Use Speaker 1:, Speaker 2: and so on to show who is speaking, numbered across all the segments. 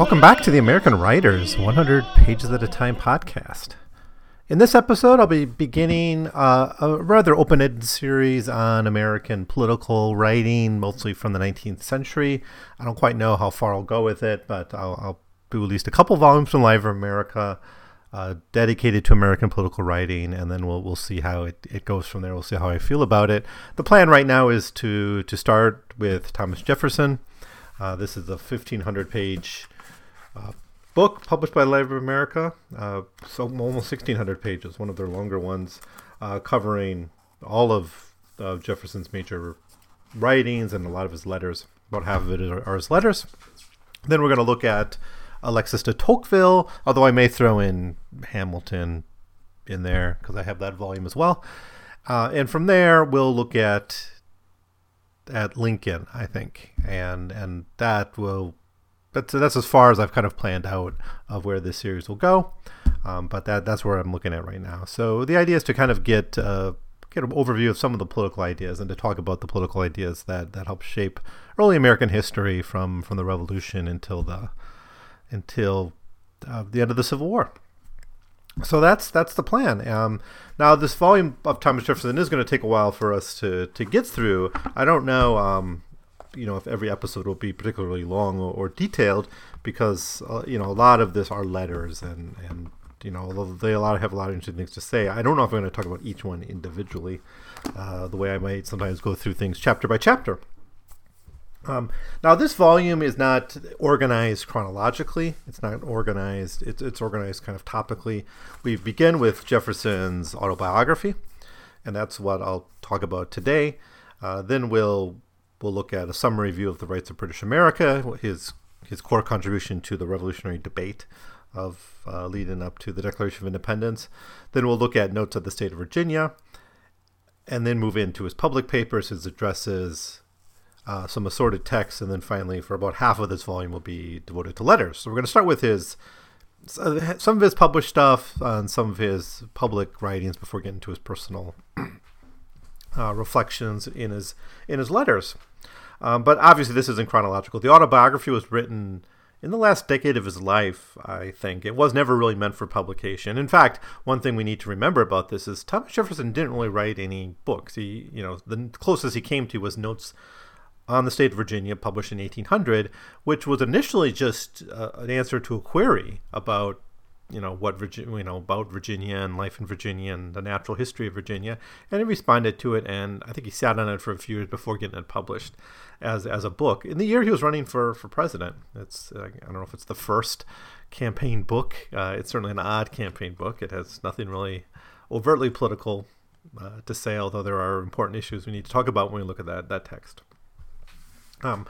Speaker 1: Welcome back to the American Writers 100 Pages at a Time podcast. In this episode, I'll be beginning uh, a rather open ended series on American political writing, mostly from the 19th century. I don't quite know how far I'll go with it, but I'll, I'll do at least a couple volumes from Library of America uh, dedicated to American political writing, and then we'll, we'll see how it, it goes from there. We'll see how I feel about it. The plan right now is to, to start with Thomas Jefferson. Uh, this is a 1,500 page book published by Library of America, uh, so almost 1,600 pages, one of their longer ones, uh, covering all of uh, Jefferson's major writings and a lot of his letters. About half of it are, are his letters. Then we're going to look at Alexis de Tocqueville, although I may throw in Hamilton in there because I have that volume as well. Uh, and from there, we'll look at at Lincoln, I think, and and that will that's that's as far as I've kind of planned out of where this series will go. Um, but that that's where I'm looking at right now. So the idea is to kind of get uh, get an overview of some of the political ideas and to talk about the political ideas that that help shape early American history from from the Revolution until the until uh, the end of the Civil War. So that's that's the plan. Um, now this volume of Thomas Jefferson is going to take a while for us to to get through. I don't know. Um, you know if every episode will be particularly long or, or detailed because uh, you know a lot of this are letters and and you know they a lot have a lot of interesting things to say. I don't know if I'm going to talk about each one individually, uh, the way I might sometimes go through things chapter by chapter. Um, now this volume is not organized chronologically. It's not organized. It's it's organized kind of topically. We begin with Jefferson's autobiography, and that's what I'll talk about today. Uh, then we'll We'll look at a summary view of the rights of British America, his his core contribution to the revolutionary debate of uh, leading up to the Declaration of Independence. Then we'll look at notes of the state of Virginia, and then move into his public papers, his addresses, uh, some assorted texts, and then finally, for about half of this volume, will be devoted to letters. So we're going to start with his some of his published stuff and some of his public writings before getting to his personal uh, reflections in his in his letters. Um, but obviously, this isn't chronological. The autobiography was written in the last decade of his life, I think. It was never really meant for publication. In fact, one thing we need to remember about this is Thomas Jefferson didn't really write any books. He, you know, the closest he came to was notes on the state of Virginia, published in 1800, which was initially just uh, an answer to a query about you know what Virginia, you know about Virginia and life in Virginia and the natural history of Virginia, and he responded to it. And I think he sat on it for a few years before getting it published as as a book. In the year he was running for for president, it's uh, I don't know if it's the first campaign book. Uh, it's certainly an odd campaign book. It has nothing really overtly political uh, to say, although there are important issues we need to talk about when we look at that that text. Um,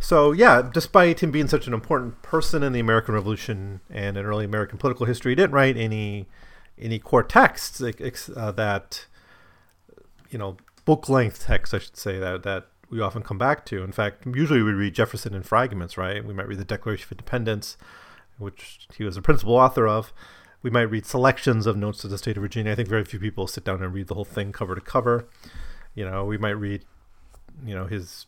Speaker 1: so yeah, despite him being such an important person in the American Revolution and in early American political history, he didn't write any any core texts uh, that you know book length texts, I should say that that we often come back to. In fact, usually we read Jefferson in fragments, right? We might read the Declaration of Independence, which he was a principal author of. We might read selections of notes to the state of Virginia. I think very few people sit down and read the whole thing cover to cover. You know, we might read, you know, his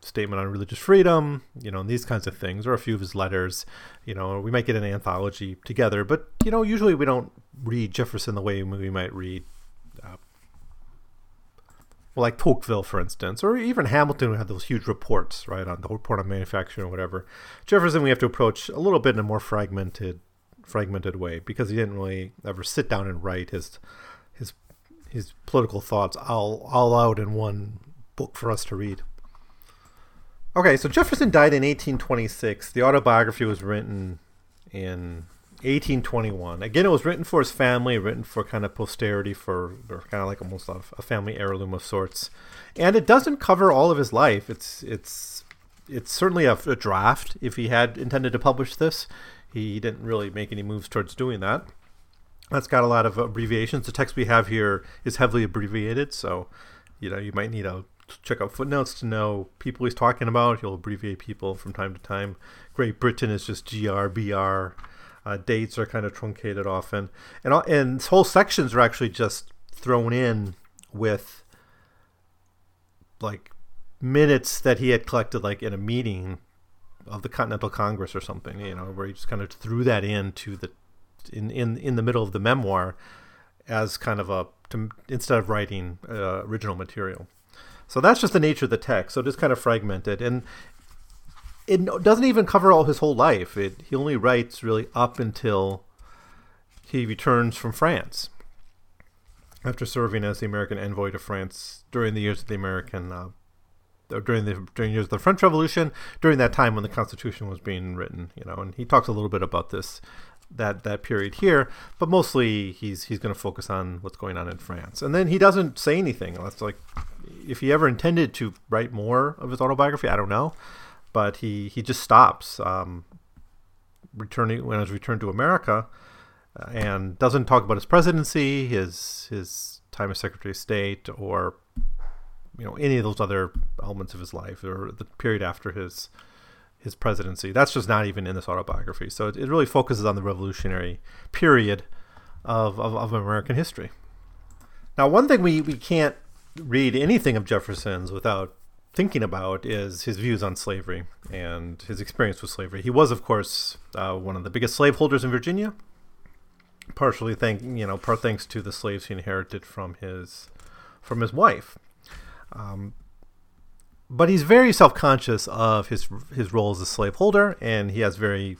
Speaker 1: statement on religious freedom, you know, and these kinds of things, or a few of his letters. You know, we might get an anthology together, but you know, usually we don't read Jefferson the way we might read, uh, well, like Tocqueville, for instance, or even Hamilton, who had those huge reports, right, on the report on manufacturing or whatever. Jefferson, we have to approach a little bit in a more fragmented, fragmented way because he didn't really ever sit down and write his his his political thoughts all all out in one book for us to read. Okay, so Jefferson died in 1826. The autobiography was written in 1821. Again, it was written for his family, written for kind of posterity, for kind of like almost a, family heirloom of sorts. And it doesn't cover all of his life. It's it's it's certainly a, a draft. If he had intended to publish this, he didn't really make any moves towards doing that. That's got a lot of abbreviations. The text we have here is heavily abbreviated, so you know you might need a check out footnotes to know people he's talking about. He'll abbreviate people from time to time. Great Britain is just GRBR. Uh, dates are kind of truncated often, and and whole sections are actually just thrown in with like minutes that he had collected like in a meeting of the Continental Congress or something, you know, where he just kind of threw that into the in in in the middle of the memoir as kind of a to, instead of writing uh, original material. So that's just the nature of the text. So just kind of fragmented, and it doesn't even cover all his whole life. It he only writes really up until he returns from France after serving as the American envoy to France during the years of the American uh, during the during years of the French Revolution, during that time when the Constitution was being written, you know, and he talks a little bit about this that that period here, but mostly he's he's going to focus on what's going on in France, and then he doesn't say anything. That's like if he ever intended to write more of his autobiography, I don't know, but he he just stops um, returning when he's returned to America, uh, and doesn't talk about his presidency, his his time as Secretary of State, or you know any of those other elements of his life or the period after his his presidency. That's just not even in this autobiography. So it, it really focuses on the revolutionary period of, of, of American history. Now, one thing we, we can't read anything of Jefferson's without thinking about is his views on slavery and his experience with slavery. He was, of course, uh, one of the biggest slaveholders in Virginia, partially thank you know part thanks to the slaves he inherited from his from his wife. Um, but he's very self-conscious of his his role as a slaveholder, and he has very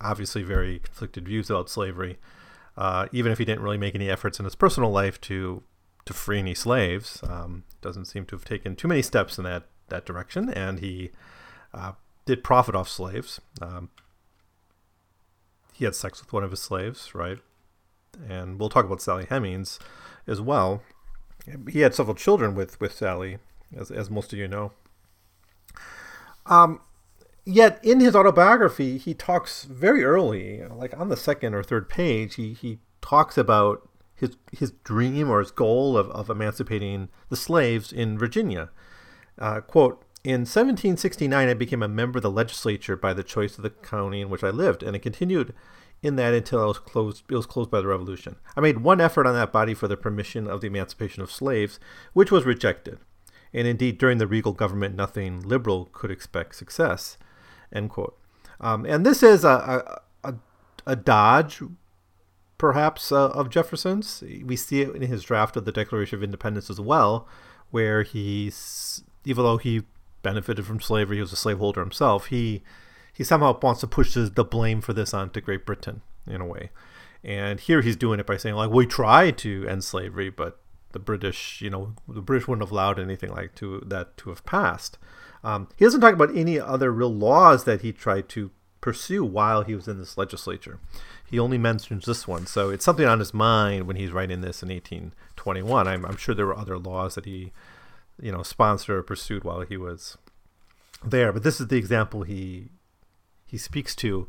Speaker 1: obviously very conflicted views about slavery. Uh, even if he didn't really make any efforts in his personal life to to free any slaves, um, doesn't seem to have taken too many steps in that that direction, and he uh, did profit off slaves. Um, he had sex with one of his slaves, right? And we'll talk about Sally Hemings as well. He had several children with with Sally, as as most of you know. Um, yet in his autobiography, he talks very early, like on the second or third page, he he talks about his his dream or his goal of, of emancipating the slaves in Virginia. Uh, quote, in 1769, I became a member of the legislature by the choice of the county in which I lived, and it continued in that until I was closed. It was closed by the Revolution. I made one effort on that body for the permission of the emancipation of slaves, which was rejected and indeed during the regal government nothing liberal could expect success end quote. Um, and this is a, a, a dodge perhaps uh, of jefferson's. We see it in his draft of the declaration of independence as well where he's even though he benefited from slavery he was a slaveholder himself he he somehow wants to push the blame for this onto great britain in a way. And here he's doing it by saying like we tried to end slavery but the British, you know, the British wouldn't have allowed anything like to that to have passed. Um, he doesn't talk about any other real laws that he tried to pursue while he was in this legislature. He only mentions this one, so it's something on his mind when he's writing this in 1821. I'm, I'm sure there were other laws that he, you know, sponsored or pursued while he was there, but this is the example he he speaks to.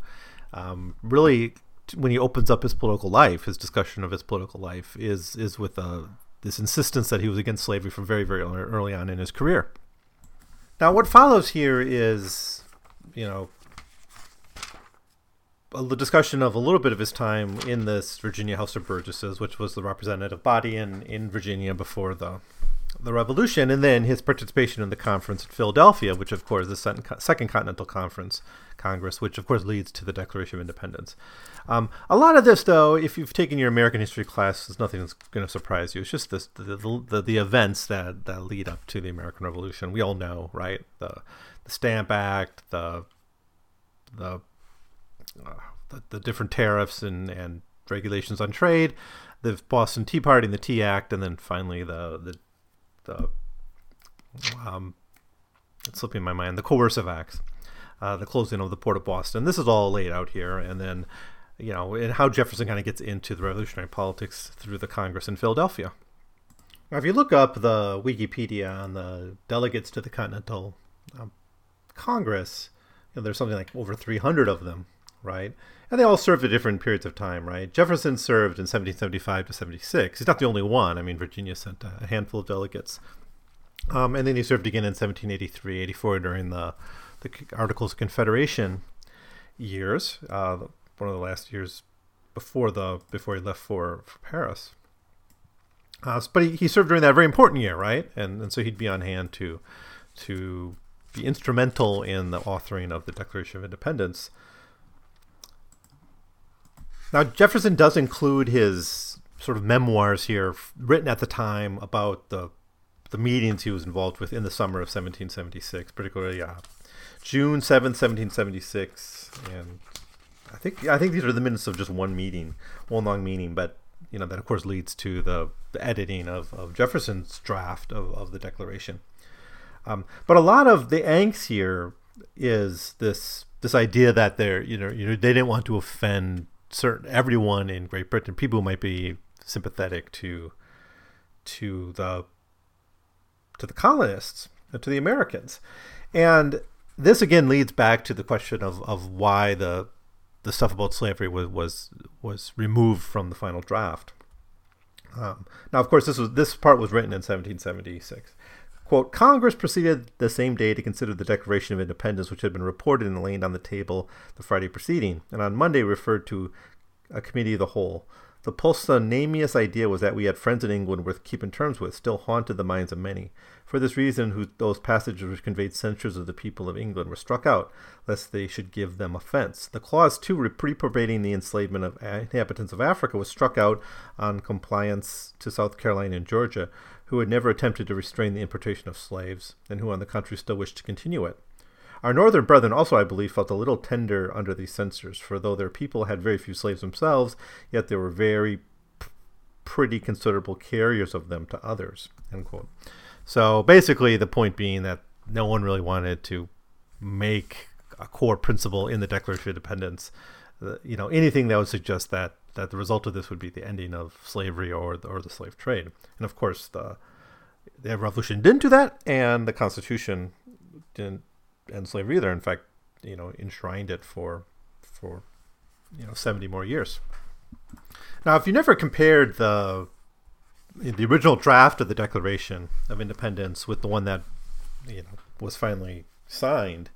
Speaker 1: Um, really, when he opens up his political life, his discussion of his political life is is with a this insistence that he was against slavery from very, very early on in his career. Now, what follows here is, you know, the discussion of a little bit of his time in this Virginia House of Burgesses, which was the representative body in, in Virginia before the the Revolution, and then his participation in the conference in Philadelphia, which of course is the Second Continental Conference Congress, which of course leads to the Declaration of Independence. Um, a lot of this, though, if you've taken your American history class, is nothing that's going to surprise you. It's just this, the, the, the, events that, that lead up to the American Revolution. We all know, right? The, the Stamp Act, the the, uh, the, the different tariffs and, and regulations on trade, the Boston Tea Party and the Tea Act, and then finally the the the um, it's slipping my mind the coercive acts, uh, the closing of the port of Boston. This is all laid out here, and then you know, and how Jefferson kind of gets into the revolutionary politics through the Congress in Philadelphia. Now, if you look up the Wikipedia on the delegates to the Continental um, Congress, you know, there's something like over 300 of them, right? And they all served at different periods of time, right? Jefferson served in 1775 to 76. He's not the only one. I mean, Virginia sent a handful of delegates. Um, and then he served again in 1783, 84 during the, the Articles of Confederation years. Uh, one of the last years before the before he left for, for Paris. Uh, but he, he served during that very important year, right? And and so he'd be on hand to to be instrumental in the authoring of the Declaration of Independence. Now, Jefferson does include his sort of memoirs here, written at the time about the the meetings he was involved with in the summer of 1776, particularly uh, June 7th, 1776, and I think I think these are the minutes of just one meeting, one long meeting, but you know that of course leads to the, the editing of, of Jefferson's draft of, of the Declaration. Um, but a lot of the angst here is this this idea that they're you know you know they didn't want to offend certain everyone in Great Britain, people might be sympathetic to to the to the colonists, to the Americans, and this again leads back to the question of, of why the the stuff about slavery was was was removed from the final draft. Um, now, of course, this was this part was written in 1776. Quote, Congress proceeded the same day to consider the Declaration of Independence, which had been reported and laid on the table the Friday preceding, and on Monday referred to a committee of the whole. The pusillanimous idea was that we had friends in England worth keeping terms with, still haunted the minds of many. For this reason, who, those passages which conveyed censures of the people of England were struck out, lest they should give them offense. The clause, too, reprobating the enslavement of inhabitants of Africa was struck out on compliance to South Carolina and Georgia, who had never attempted to restrain the importation of slaves, and who, on the contrary, still wished to continue it. Our northern brethren also, I believe, felt a little tender under these censures, for though their people had very few slaves themselves, yet they were very p- pretty considerable carriers of them to others. So basically, the point being that no one really wanted to make a core principle in the Declaration of Independence, uh, you know, anything that would suggest that that the result of this would be the ending of slavery or the, or the slave trade. And of course, the the revolution didn't do that, and the Constitution didn't end slavery either. In fact, you know, enshrined it for for you know 70 more years. Now, if you never compared the the original draft of the Declaration of Independence with the one that you know was finally signed,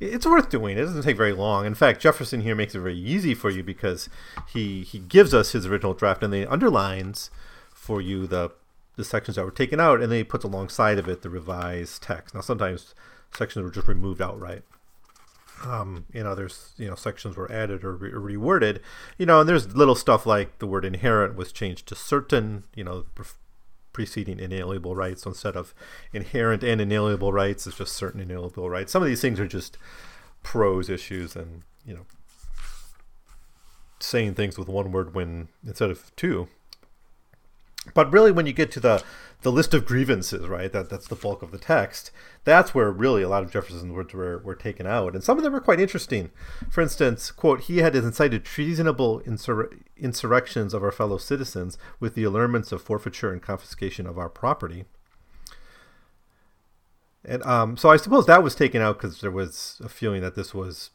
Speaker 1: it's worth doing. It doesn't take very long. In fact, Jefferson here makes it very easy for you because he he gives us his original draft and then underlines for you the the sections that were taken out, and then he puts alongside of it the revised text. Now, sometimes sections were just removed outright. Um, in others, you know, sections were added or, re- or, reworded. You know, and there's little stuff like the word inherent was changed to certain. You know, preceding inalienable rights instead of inherent and inalienable rights. It's just certain inalienable rights. Some of these things are just prose issues, and you know, saying things with one word when instead of two. But really, when you get to the the list of grievances, right? That that's the bulk of the text. That's where really a lot of Jefferson's words were, were taken out, and some of them are quite interesting. For instance, quote: He had incited treasonable insur- insurrections of our fellow citizens with the allurements of forfeiture and confiscation of our property. And um, so I suppose that was taken out because there was a feeling that this was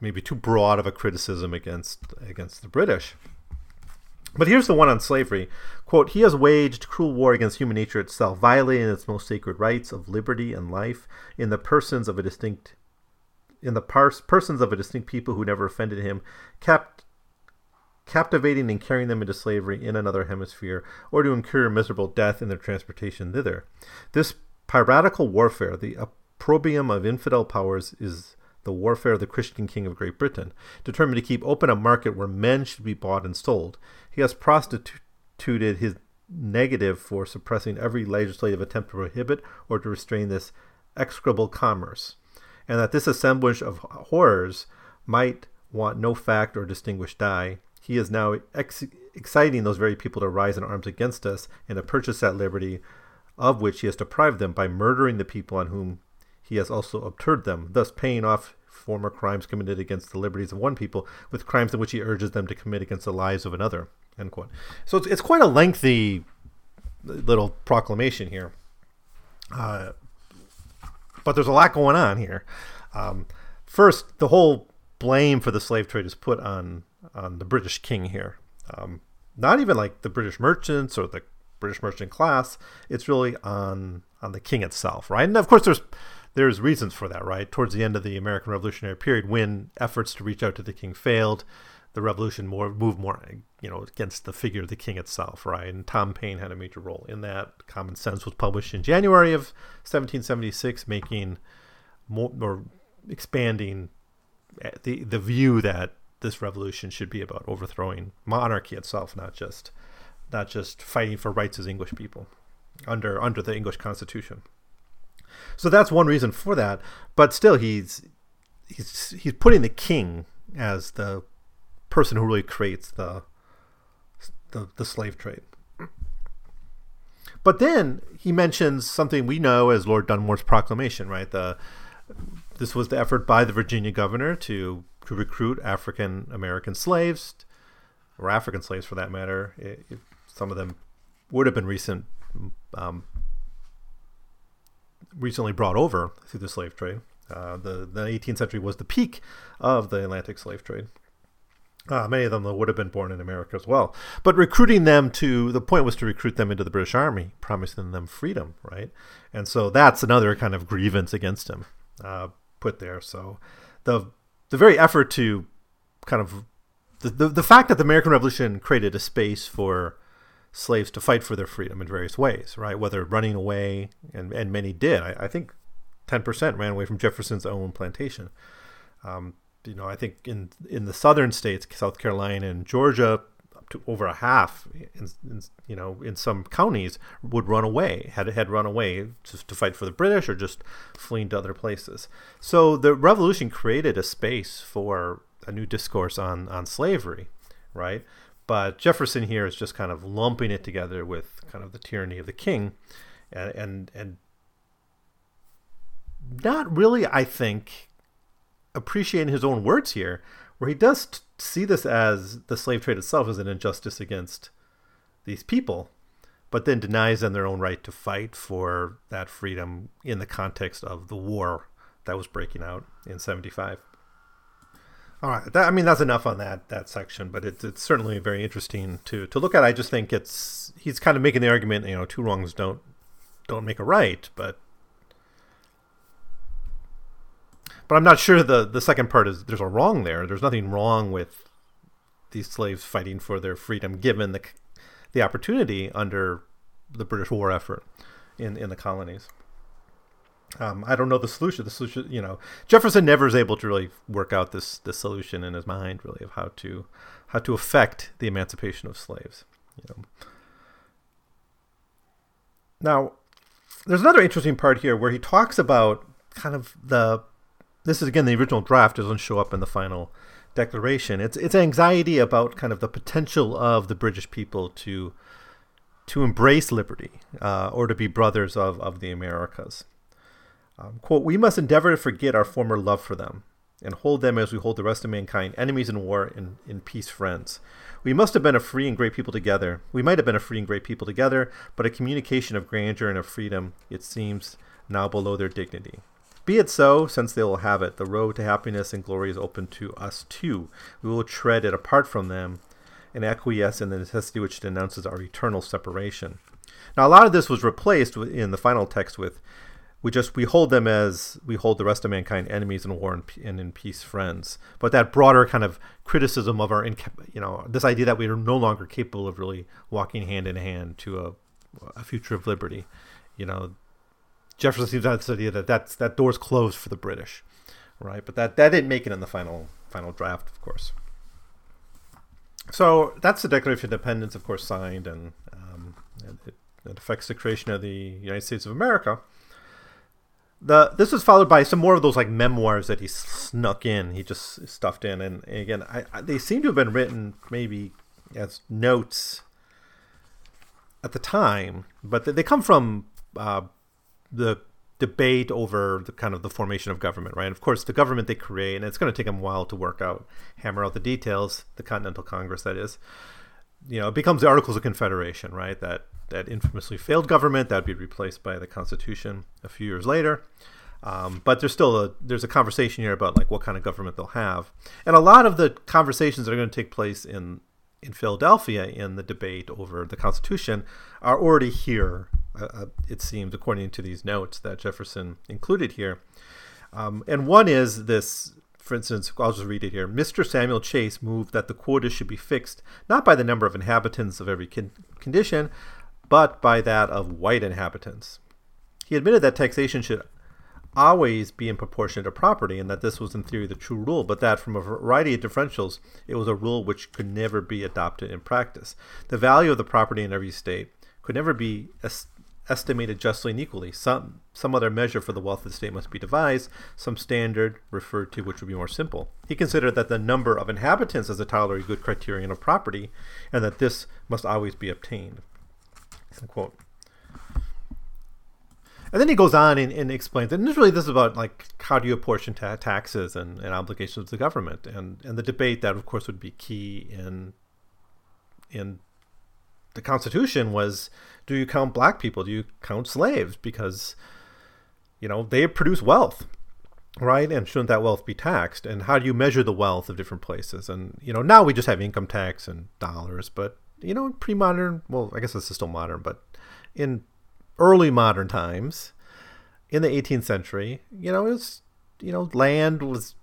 Speaker 1: maybe too broad of a criticism against against the British. But here's the one on slavery. Quote, he has waged cruel war against human nature itself, violating its most sacred rights of liberty and life in the persons of a distinct in the persons of a distinct people who never offended him, kept captivating and carrying them into slavery in another hemisphere, or to incur miserable death in their transportation thither. This piratical warfare, the opprobrium of infidel powers, is the warfare of the Christian king of Great Britain, determined to keep open a market where men should be bought and sold. He has prostituted his negative for suppressing every legislative attempt to prohibit or to restrain this execrable commerce, and that this assemblage of horrors might want no fact or distinguished die. He is now ex- exciting those very people to rise in arms against us and to purchase that liberty of which he has deprived them by murdering the people on whom he has also abjured them, thus paying off former crimes committed against the liberties of one people with crimes in which he urges them to commit against the lives of another. End quote. So it's, it's quite a lengthy little proclamation here. Uh, but there's a lot going on here. Um, first, the whole blame for the slave trade is put on on the British king here. Um, not even like the British merchants or the British merchant class. It's really on on the king itself, right? And of course, there's there's reasons for that, right? Towards the end of the American Revolutionary period, when efforts to reach out to the king failed, the revolution more move more you know against the figure of the king itself right? And tom paine had a major role in that. Common sense was published in january of 1776 making more or expanding eh, the the view that this revolution should be about overthrowing monarchy itself not just not just fighting for rights as english people under under the english constitution so that's one reason for that but still he's he's he's putting the king as the person who really creates the the, the slave trade. But then he mentions something we know as Lord Dunmore's proclamation, right? The this was the effort by the Virginia governor to to recruit African American slaves, or African slaves for that matter. It, it, some of them would have been recent, um, recently brought over through the slave trade. Uh, the the 18th century was the peak of the Atlantic slave trade. Uh, many of them would have been born in America as well. But recruiting them to the point was to recruit them into the British Army, promising them freedom, right? And so that's another kind of grievance against him uh, put there. So the the very effort to kind of the, the, the fact that the American Revolution created a space for slaves to fight for their freedom in various ways, right? Whether running away, and, and many did. I, I think 10% ran away from Jefferson's own plantation. Um, you know, I think in in the southern states, South Carolina and Georgia, up to over a half, in, in, you know, in some counties would run away, had had run away just to fight for the British or just fleeing to other places. So the revolution created a space for a new discourse on on slavery, right? But Jefferson here is just kind of lumping it together with kind of the tyranny of the king, and and, and not really, I think, appreciating his own words here, where he does t- see this as the slave trade itself as an injustice against these people, but then denies them their own right to fight for that freedom in the context of the war that was breaking out in 75. All right, that, I mean that's enough on that that section, but it's it's certainly very interesting to to look at. I just think it's he's kind of making the argument, you know, two wrongs don't don't make a right, but but I'm not sure the the second part is there's a wrong there. There's nothing wrong with these slaves fighting for their freedom, given the the opportunity under the British war effort in in the colonies. Um, I don't know the solution. The solution, you know, Jefferson never is able to really work out this this solution in his mind, really, of how to how to affect the emancipation of slaves. You know. Now, there's another interesting part here where he talks about kind of the this is again the original draft doesn't show up in the final declaration. It's it's anxiety about kind of the potential of the British people to to embrace liberty uh, or to be brothers of, of the Americas. Um, quote, we must endeavor to forget our former love for them and hold them as we hold the rest of mankind, enemies in war and in peace friends. We must have been a free and great people together. We might have been a free and great people together, but a communication of grandeur and of freedom, it seems, now below their dignity. Be it so, since they will have it. The road to happiness and glory is open to us too. We will tread it apart from them and acquiesce in the necessity which denounces our eternal separation. Now, a lot of this was replaced in the final text with we just we hold them as we hold the rest of mankind enemies in war and, and in peace friends but that broader kind of criticism of our you know this idea that we are no longer capable of really walking hand in hand to a, a future of liberty you know Jefferson seems to have this idea that that's, that door's closed for the British, right? But that, that didn't make it in the final final draft, of course. So that's the Declaration of Independence, of course, signed, and um, it, it, affects the creation of the United States of America. The this was followed by some more of those like memoirs that he snuck in. He just stuffed in, and, again, I, I, they seem to have been written maybe as notes at the time, but they, they come from uh, the debate over the kind of the formation of government, right? And Of course, the government they create, and it's going to take them a while to work out, hammer out the details. The Continental Congress, that is, you know, it becomes the Articles of Confederation, right? That that infamously failed government that would be replaced by the Constitution a few years later. Um, but there's still a there's a conversation here about like what kind of government they'll have, and a lot of the conversations that are going to take place in in Philadelphia in the debate over the Constitution are already here uh, uh, it seems, according to these notes that Jefferson included here. Um, and one is this for instance, I'll just read it here. Mr. Samuel Chase moved that the quota should be fixed not by the number of inhabitants of every con- condition, but by that of white inhabitants. He admitted that taxation should always be in proportion to property and that this was in theory the true rule, but that from a variety of differentials, it was a rule which could never be adopted in practice. The value of the property in every state could never be estimated justly and equally. Some, some other measure for the wealth of the state must be devised, some standard referred to which would be more simple. He considered that the number of inhabitants is a tolerably good criterion of property, and that this must always be obtained. And then he goes on and, and explains, and really this is about like how do you apportion ta- taxes and, and obligations to the government, and, and the debate that of course would be key in in the Constitution was do you count black people? Do you count slaves? Because, you know, they produce wealth, right? And shouldn't that wealth be taxed? And how do you measure the wealth of different places? And, you know, now we just have income tax and dollars, but, you know, pre modern, well, I guess this is still modern, but in early modern times, in the 18th century, you know, it was, you know, land was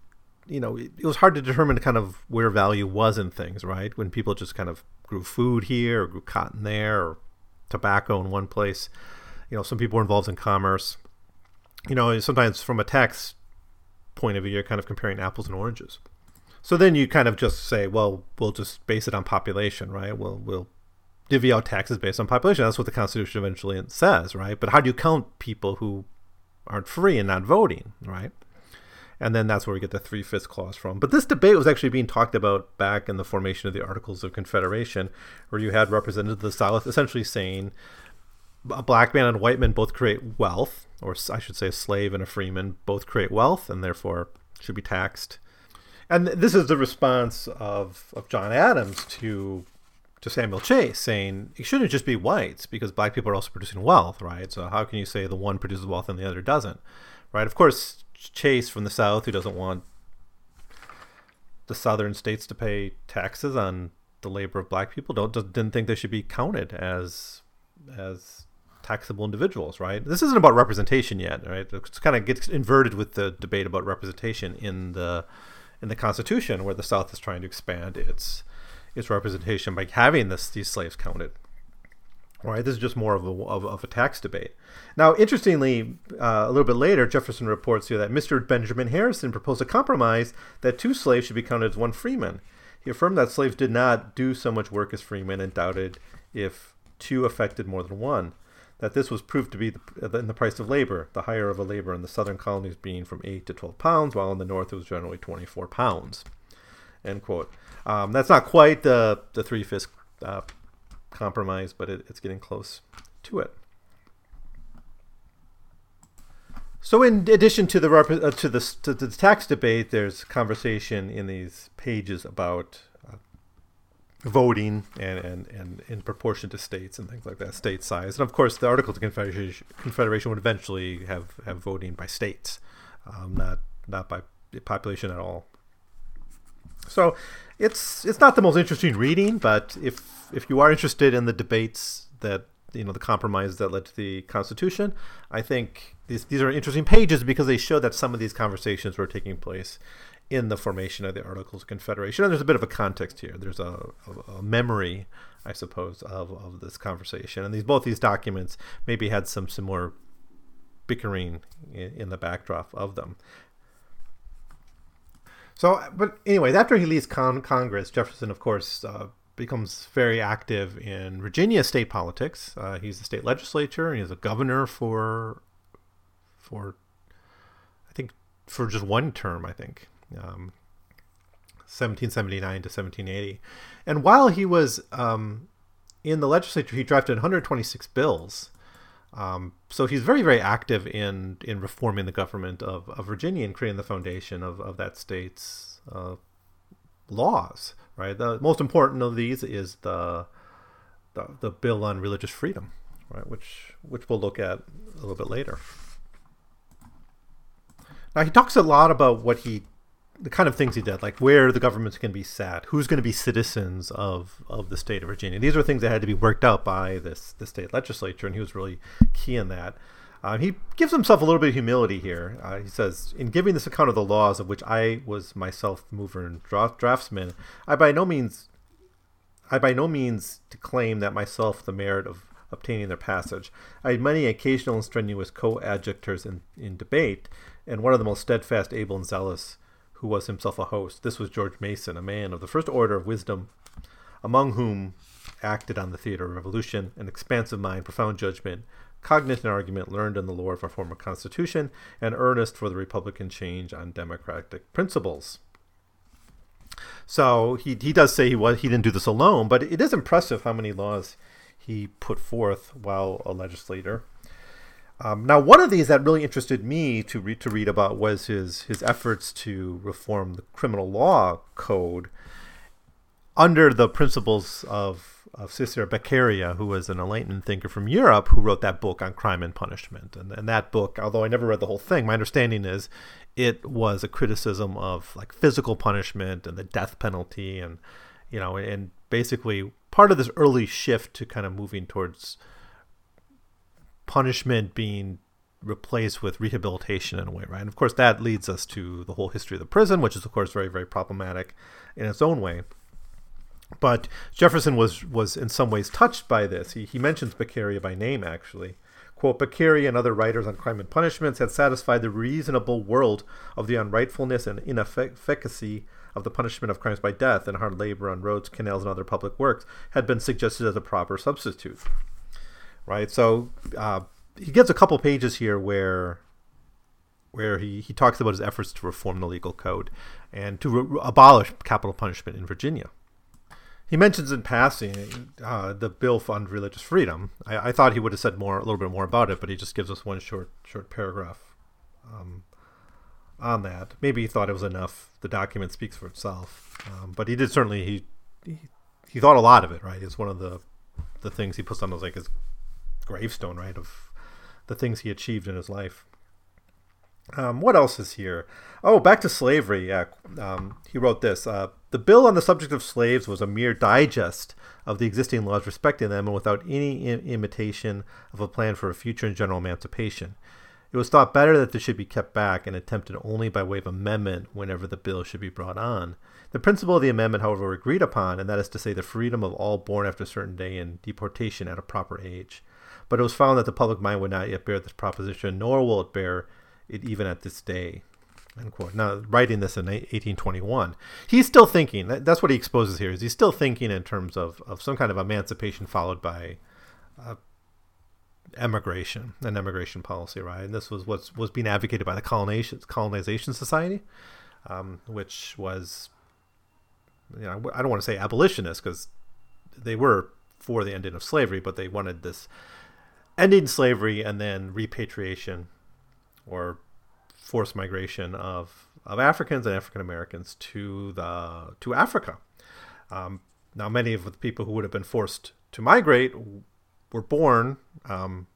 Speaker 1: you know, it, was hard to determine kind of where value was in things, right? When people just kind of grew food here or grew cotton there or tobacco in one place. You know, some people were involved in commerce. You know, sometimes from a tax point of view, you're kind of comparing apples and oranges. So then you kind of just say, well, we'll just base it on population, right? We'll we'll divvy out taxes based on population. That's what the Constitution eventually says, right? But how do you count people who aren't free and not voting, right? And then that's where we get the three fifths clause from. But this debate was actually being talked about back in the formation of the Articles of Confederation, where you had representatives of the South essentially saying a black man and white man both create wealth, or I should say, a slave and a freeman both create wealth, and therefore should be taxed. And this is the response of, of John Adams to to Samuel Chase, saying it shouldn't just be whites because black people are also producing wealth, right? So how can you say the one produces wealth and the other doesn't, right? Of course, Chase from the South who doesn't want the southern states to pay taxes on the labor of black people don't didn't think they should be counted as as taxable individuals, right? This isn't about representation yet, right? It kind of gets inverted with the debate about representation in the in the Constitution, where the South is trying to expand its its representation by having this these slaves counted. Right, this is just more of a, of, of a tax debate. Now, interestingly, uh, a little bit later, Jefferson reports here that Mr. Benjamin Harrison proposed a compromise that two slaves should be counted as one freeman. He affirmed that slaves did not do so much work as freemen and doubted if two affected more than one. That this was proved to be the, in the price of labor, the hire of a labor in the southern colonies being from 8 to 12 pounds, while in the north it was generally 24 pounds. End quote. Um, that's not quite the, the three fifths uh, compromise, but it, it's getting close to it. So, in addition to the uh, to the to the tax debate, there's conversation in these pages about uh, voting and, and and in proportion to states and things like that, state size, and of course, the Articles of Confederation, Confederation would eventually have have voting by states, um, not not by population at all. So, it's it's not the most interesting reading, but if if you are interested in the debates that you know the compromise that led to the Constitution, I think these these are interesting pages because they show that some of these conversations were taking place in the formation of the Articles of Confederation. And there's a bit of a context here. There's a, a, a memory, I suppose, of, of this conversation. And these both these documents maybe had some more bickering in, in the backdrop of them. So, but anyways, after he leaves con- Congress, Jefferson, of course, uh, becomes very active in Virginia state politics. Uh, he's the state legislature and he's a governor for for I think for just one term. I think. Um, 1779 to 1780. And while he was um, in the legislature, he drafted 126 bills. Um, so he's very, very active in in reforming the government of, of Virginia and creating the foundation of, of that state's uh, laws right? The most important of these is the the, the bill on religious freedom, right? Which which we'll look at a little bit later. Now he talks a lot about what he the kind of things he did, like where the government's going to be sat, who's going to be citizens of, of the state of Virginia. These are things that had to be worked out by this the state legislature, and he was really key in that. Uh, he gives himself a little bit of humility here. Uh, he says, In giving this account of the laws of which I was myself mover and draftsman, I by no means I by no means to claim that myself the merit of obtaining their passage. I had many occasional and strenuous coadjutors in, in debate, and one of the most steadfast, able, and zealous, who was himself a host. This was George Mason, a man of the first order of wisdom, among whom acted on the theater of revolution, an expansive mind, profound judgment, in argument, learned in the lore of our former constitution, and earnest for the Republican change on democratic principles. So he, he does say he was he didn't do this alone, but it is impressive how many laws he put forth while a legislator. Um, now, one of these that really interested me to read to read about was his his efforts to reform the criminal law code under the principles of of Cesare Beccaria, who was an enlightened thinker from Europe, who wrote that book on crime and punishment. And, and that book, although I never read the whole thing, my understanding is it was a criticism of like physical punishment and the death penalty, and you know, and basically part of this early shift to kind of moving towards punishment being replaced with rehabilitation in a way, right? And of course, that leads us to the whole history of the prison, which is of course very, very problematic in its own way. But Jefferson was was in some ways touched by this. He, he mentions Beccaria by name, actually. Quote, Beccaria and other writers on crime and punishments had satisfied the reasonable world of the unrightfulness and inefficacy of the punishment of crimes by death and hard labor on roads, canals, and other public works had been suggested as a proper substitute. Right? So uh, he gives a couple pages here where where he, he talks about his efforts to reform the legal code and to re- abolish capital punishment in Virginia. He mentions in passing uh, the bill fund religious freedom. I, I, thought he would have said more, a little bit more about it, but he just gives us one short, short paragraph um, on that. Maybe he thought it was enough. The document speaks for itself, um, but he did certainly he, he, he thought a lot of it. Right, it's one of the the things he puts on his like his gravestone, right, of the things he achieved in his life. Um, what else is here? Oh, back to slavery. Yeah, um, he wrote this. Uh, the bill on the subject of slaves was a mere digest of the existing laws respecting them, and without any Im- imitation of a plan for a future and general emancipation. It was thought better that this should be kept back and attempted only by way of amendment whenever the bill should be brought on. The principle of the amendment, however, agreed upon, and that is to say, the freedom of all born after a certain day and deportation at a proper age. But it was found that the public mind would not yet bear this proposition, nor will it bear it even at this day. Now, writing this in 1821, he's still thinking. That's what he exposes here. Is he's still thinking in terms of, of some kind of emancipation followed by uh, emigration, an emigration policy, right? And this was what was being advocated by the colonization colonization society, um, which was, you know, I don't want to say abolitionist because they were for the ending of slavery, but they wanted this ending slavery and then repatriation or forced migration of, of Africans and African Americans to the to Africa. Um, now, many of the people who would have been forced to migrate were born um,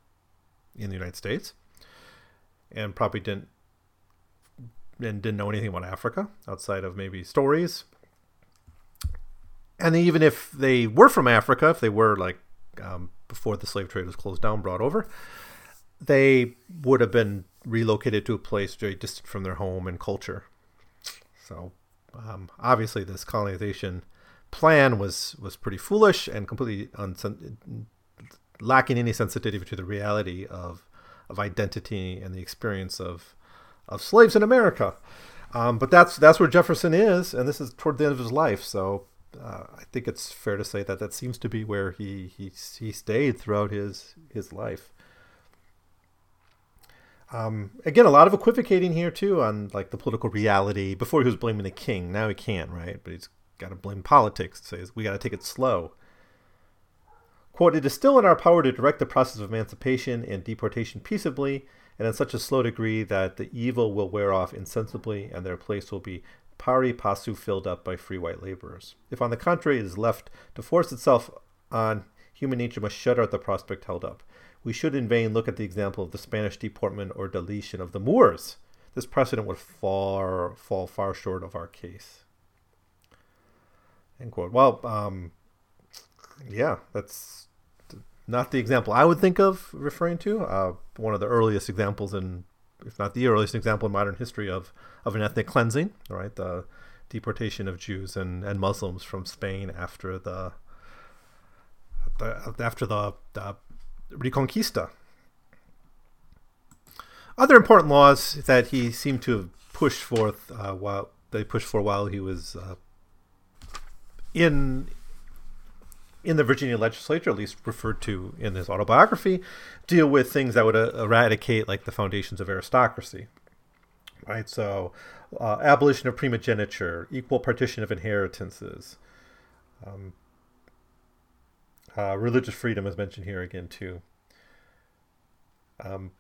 Speaker 1: in the United States and probably didn't and didn't know anything about Africa outside of maybe stories. And even if they were from Africa, if they were like um, before the slave trade was closed down, brought over, they would have been relocated to a place very distant from their home and culture. So um, obviously, this colonization plan was was pretty foolish and completely lacking any sensitivity to the reality of of identity and the experience of of slaves in America. Um, but that's that's where Jefferson is, and this is toward the end of his life. So uh, I think it's fair to say that that seems to be where he he he stayed throughout his his life. Um, again, a lot of equivocating here too on like the political reality. Before he was blaming the king, now he can't, right? But he's got to blame politics. Says we got to take it slow. Quote, it is still in our power to direct the process of emancipation and deportation peaceably and in such a slow degree that the evil will wear off insensibly and their place will be pari passu filled up by free white laborers. If, on the contrary, it is left to force itself on, human nature must shudder at the prospect held up we should in vain look at the example of the Spanish deportment or deletion of the Moors. This precedent would far fall far short of our case. End quote. Well, um, yeah, that's not the example I would think of referring to. Uh, one of the earliest examples in, if not the earliest example in modern history of, of an ethnic cleansing, right? The deportation of Jews and, and Muslims from Spain after the, the after the, the Reconquista. Other important laws that he seemed to have pushed forth uh, while they pushed for while he was uh, in in the Virginia legislature, at least referred to in his autobiography, deal with things that would uh, eradicate like the foundations of aristocracy. Right, so uh, abolition of primogeniture, equal partition of inheritances, um, uh, religious freedom is mentioned here again too. Um,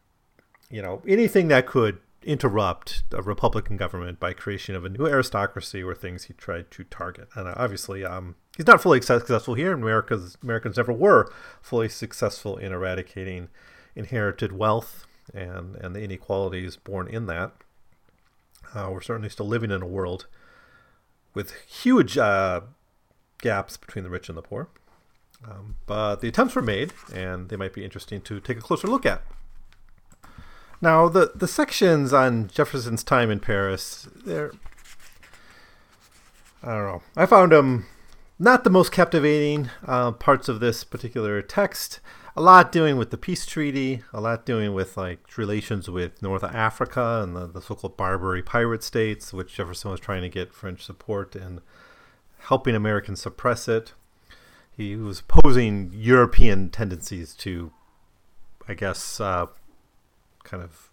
Speaker 1: you know, anything that could interrupt a Republican government by creation of a new aristocracy were things he tried to target. And uh, obviously, um, he's not fully successful here. America's Americans never were fully successful in eradicating inherited wealth and and the inequalities born in that. Uh, we're certainly still living in a world with huge uh, gaps between the rich and the poor. Um, but the attempts were made, and they might be interesting to take a closer look at. Now, the, the sections on Jefferson's time in Paris, they're. I don't know. I found them not the most captivating uh, parts of this particular text. A lot doing with the peace treaty, a lot doing with like relations with North Africa and the, the so-called Barbary pirate states, which Jefferson was trying to get French support and helping Americans suppress it. He was opposing European tendencies to, I guess, uh, kind of,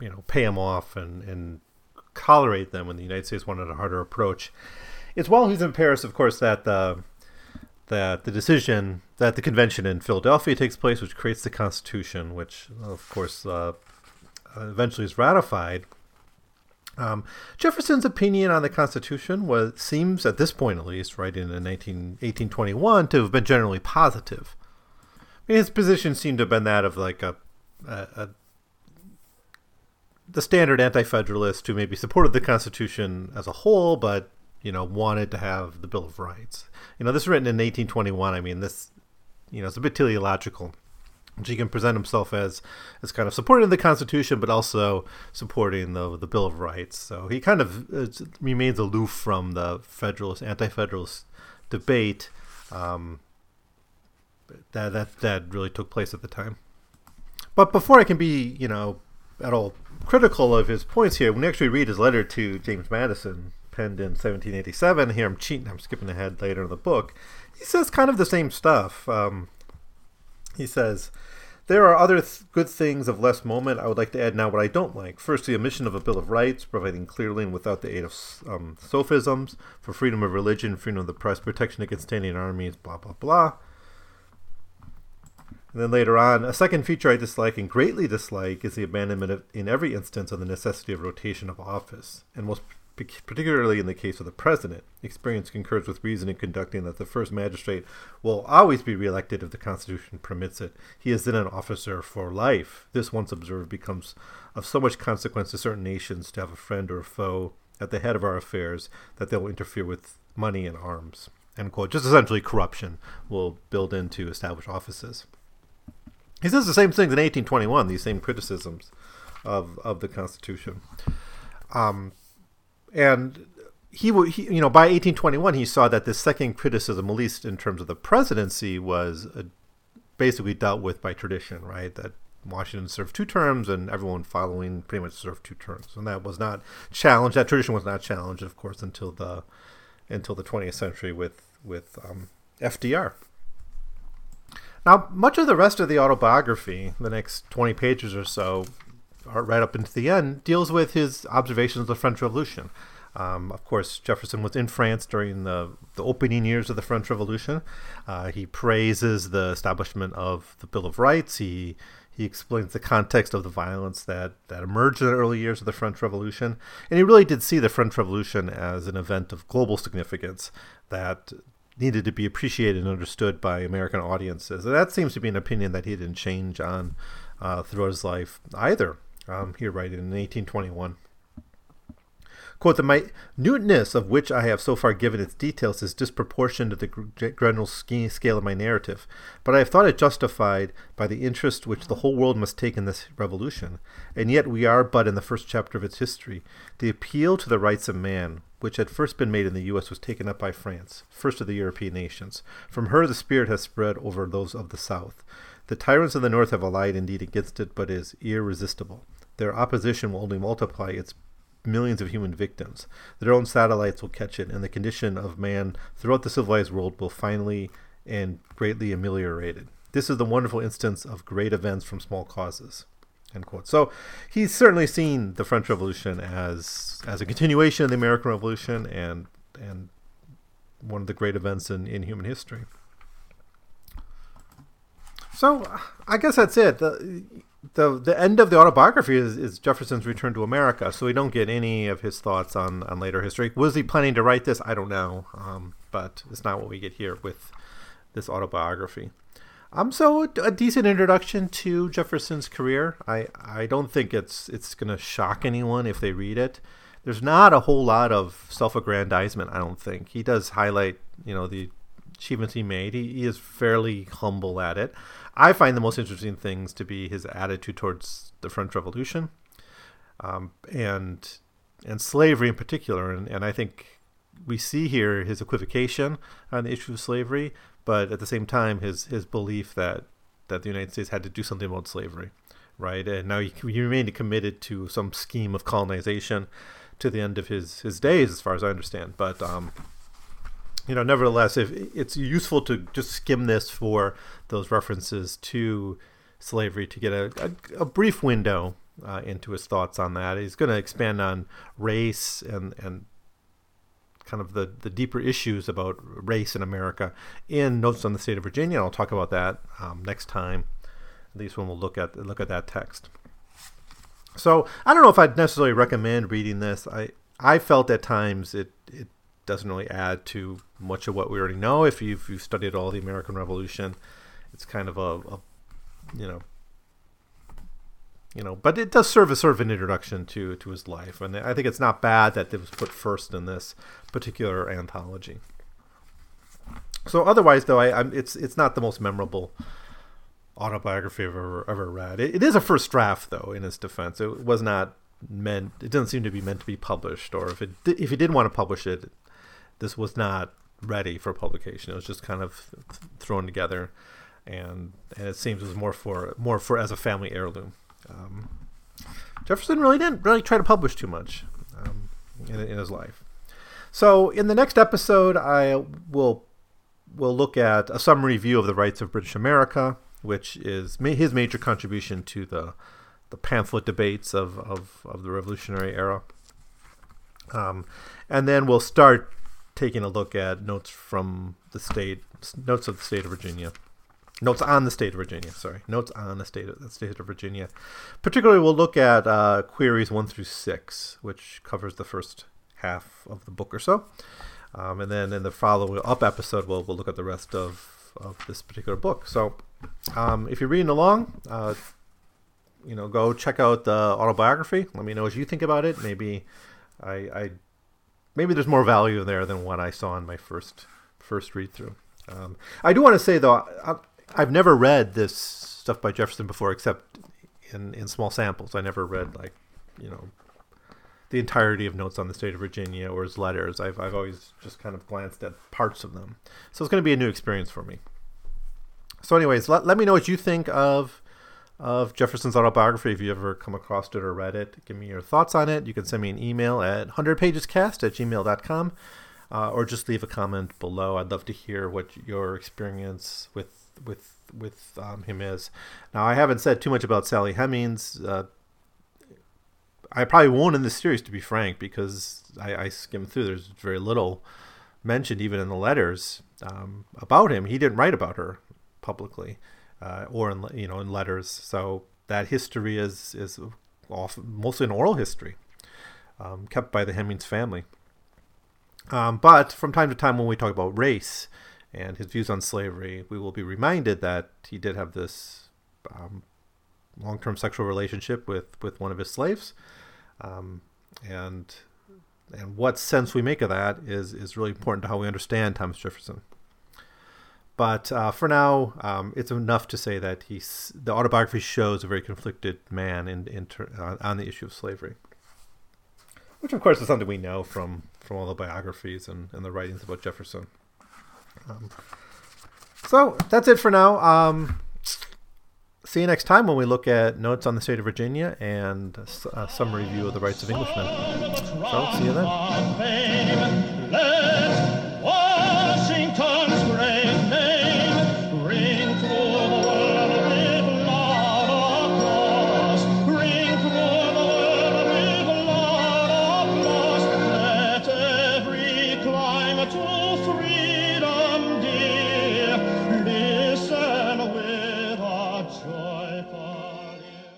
Speaker 1: you know, pay them off and, and tolerate them when the United States wanted a harder approach. It's while he's in Paris, of course, that the that the decision that the convention in Philadelphia takes place, which creates the Constitution, which of course uh, eventually is ratified. Um, Jefferson's opinion on the Constitution was seems, at this point at least, right in 19, 1821, to have been generally positive. I mean, his position seemed to have been that of like a, a, a the standard anti-federalist who maybe supported the Constitution as a whole, but you know wanted to have the Bill of Rights. You know, this is written in 1821. I mean, this you know it's a bit teleological. He can present himself as as kind of supporting the Constitution, but also supporting the the Bill of Rights. So he kind of uh, remains aloof from the Federalist anti-Federalist debate um, that that that really took place at the time. But before I can be, you know, at all critical of his points here, when you actually read his letter to James Madison, penned in 1787, here I'm cheating, I'm skipping ahead later in the book, he says kind of the same stuff. Um, he says, there are other th- good things of less moment I would like to add now what I don't like. First, the omission of a Bill of Rights, providing clearly and without the aid of um, sophisms for freedom of religion, freedom of the press, protection against standing armies, blah, blah, blah. And then later on, a second feature I dislike and greatly dislike is the abandonment of, in every instance, of the necessity of rotation of office, and most particularly in the case of the president. Experience concurs with reason in conducting that the first magistrate will always be reelected if the Constitution permits it. He is then an officer for life. This, once observed, becomes of so much consequence to certain nations to have a friend or a foe at the head of our affairs that they will interfere with money and arms. End quote. Just essentially corruption will build into established offices. He says the same things in 1821, these same criticisms of, of the Constitution. Um, and he, he, you know, by 1821, he saw that this second criticism, at least in terms of the presidency, was uh, basically dealt with by tradition, right? That Washington served two terms, and everyone following pretty much served two terms, and that was not challenged. That tradition was not challenged, of course, until the until the 20th century with with um, FDR. Now, much of the rest of the autobiography, the next 20 pages or so, right up into the end, deals with his observations of the French Revolution. Um, of course, Jefferson was in France during the, the opening years of the French Revolution. Uh, he praises the establishment of the Bill of Rights. He he explains the context of the violence that, that emerged in the early years of the French Revolution. And he really did see the French Revolution as an event of global significance that needed to be appreciated and understood by American audiences. And that seems to be an opinion that he didn't change on uh, throughout his life either. Um, here, right in 1821. Quote, the minuteness of which I have so far given its details is disproportioned to the general scale of my narrative, but I have thought it justified by the interest which the whole world must take in this revolution. And yet we are but in the first chapter of its history. The appeal to the rights of man, which had first been made in the U.S., was taken up by France, first of the European nations. From her the spirit has spread over those of the South. The tyrants of the North have allied indeed against it, but is irresistible. Their opposition will only multiply its millions of human victims. Their own satellites will catch it, and the condition of man throughout the civilized world will finally and greatly ameliorated. This is the wonderful instance of great events from small causes. End quote. So he's certainly seen the French Revolution as as a continuation of the American Revolution and and one of the great events in, in human history. So I guess that's it. The, the the end of the autobiography is, is Jefferson's return to America, so we don't get any of his thoughts on, on later history. Was he planning to write this? I don't know, um, but it's not what we get here with this autobiography. Um, so a decent introduction to Jefferson's career. I, I don't think it's it's going to shock anyone if they read it. There's not a whole lot of self-aggrandizement. I don't think he does highlight you know the achievements he made. He, he is fairly humble at it. I find the most interesting things to be his attitude towards the French Revolution, um, and and slavery in particular. And, and I think we see here his equivocation on the issue of slavery, but at the same time his his belief that that the United States had to do something about slavery, right? And now he, he remained committed to some scheme of colonization to the end of his his days, as far as I understand. But um, you know, nevertheless, if it's useful to just skim this for those references to slavery to get a, a, a brief window uh, into his thoughts on that. He's going to expand on race and and kind of the, the deeper issues about race in America in Notes on the State of Virginia. I'll talk about that um, next time, at least when we'll look at look at that text. So I don't know if I'd necessarily recommend reading this. I I felt at times it it doesn't really add to much of what we already know. If you've, you've studied all the American Revolution, it's kind of a, a, you know, you know, but it does serve as sort of an introduction to to his life, and I think it's not bad that it was put first in this particular anthology. So otherwise, though, I, I'm, it's it's not the most memorable autobiography I've ever ever read. It, it is a first draft, though. In his defense, it was not meant. It doesn't seem to be meant to be published, or if it if he did want to publish it, this was not ready for publication. It was just kind of thrown together, and and it seems it was more for more for as a family heirloom. Um, Jefferson really didn't really try to publish too much um, in, in his life. So in the next episode, I will will look at a summary view of the rights of British America, which is ma- his major contribution to the the pamphlet debates of, of, of the Revolutionary era. Um, and then we'll start taking a look at notes from the state, notes of the state of Virginia, notes on the state of Virginia. Sorry, notes on the state of the state of Virginia. Particularly, we'll look at uh, queries one through six, which covers the first half of the book or so, um, and then in the follow up episode, we'll we'll look at the rest of of this particular book. So, um, if you're reading along. Uh, you know, go check out the autobiography. Let me know what you think about it. Maybe I, I maybe there's more value there than what I saw in my first first read through. Um, I do want to say though, I, have never read this stuff by Jefferson before, except in in small samples. I never read like you know the entirety of notes on the state of Virginia or his letters. I've I've always just kind of glanced at parts of them, so it's going to be a new experience for me. So, anyways, let, let me know what you think of of Jefferson's autobiography. If you ever come across it or read it, give me your thoughts on it. You can send me an email at 100pagescast at gmail.com uh, or just leave a comment below. I'd love to hear what your experience with with with um, him is. Now, I haven't said too much about Sally Hemings. Uh, I probably won't in this series, to be frank, because I, I skimmed through. There's very little mentioned, even in the letters, um, about him. He didn't write about her publicly uh, or in you know in letters. So that history is is often, mostly an oral history um, kept by the Hemings family. Um, but from time to time, when we talk about race and his views on slavery, we will be reminded that he did have this um, long-term sexual relationship with with one of his slaves, um, and and what sense we make of that is is really important to how we understand Thomas Jefferson. But uh, for now, um, it's enough to say that he's the autobiography shows a very conflicted man in, in ter- uh, on the issue of slavery, which of course is something we know from from all the biographies and, and the writings about Jefferson. Um, so that's it for now. Um, see you next time when we look at notes on the state of Virginia and a summary view of the rights of Englishmen. So see you then.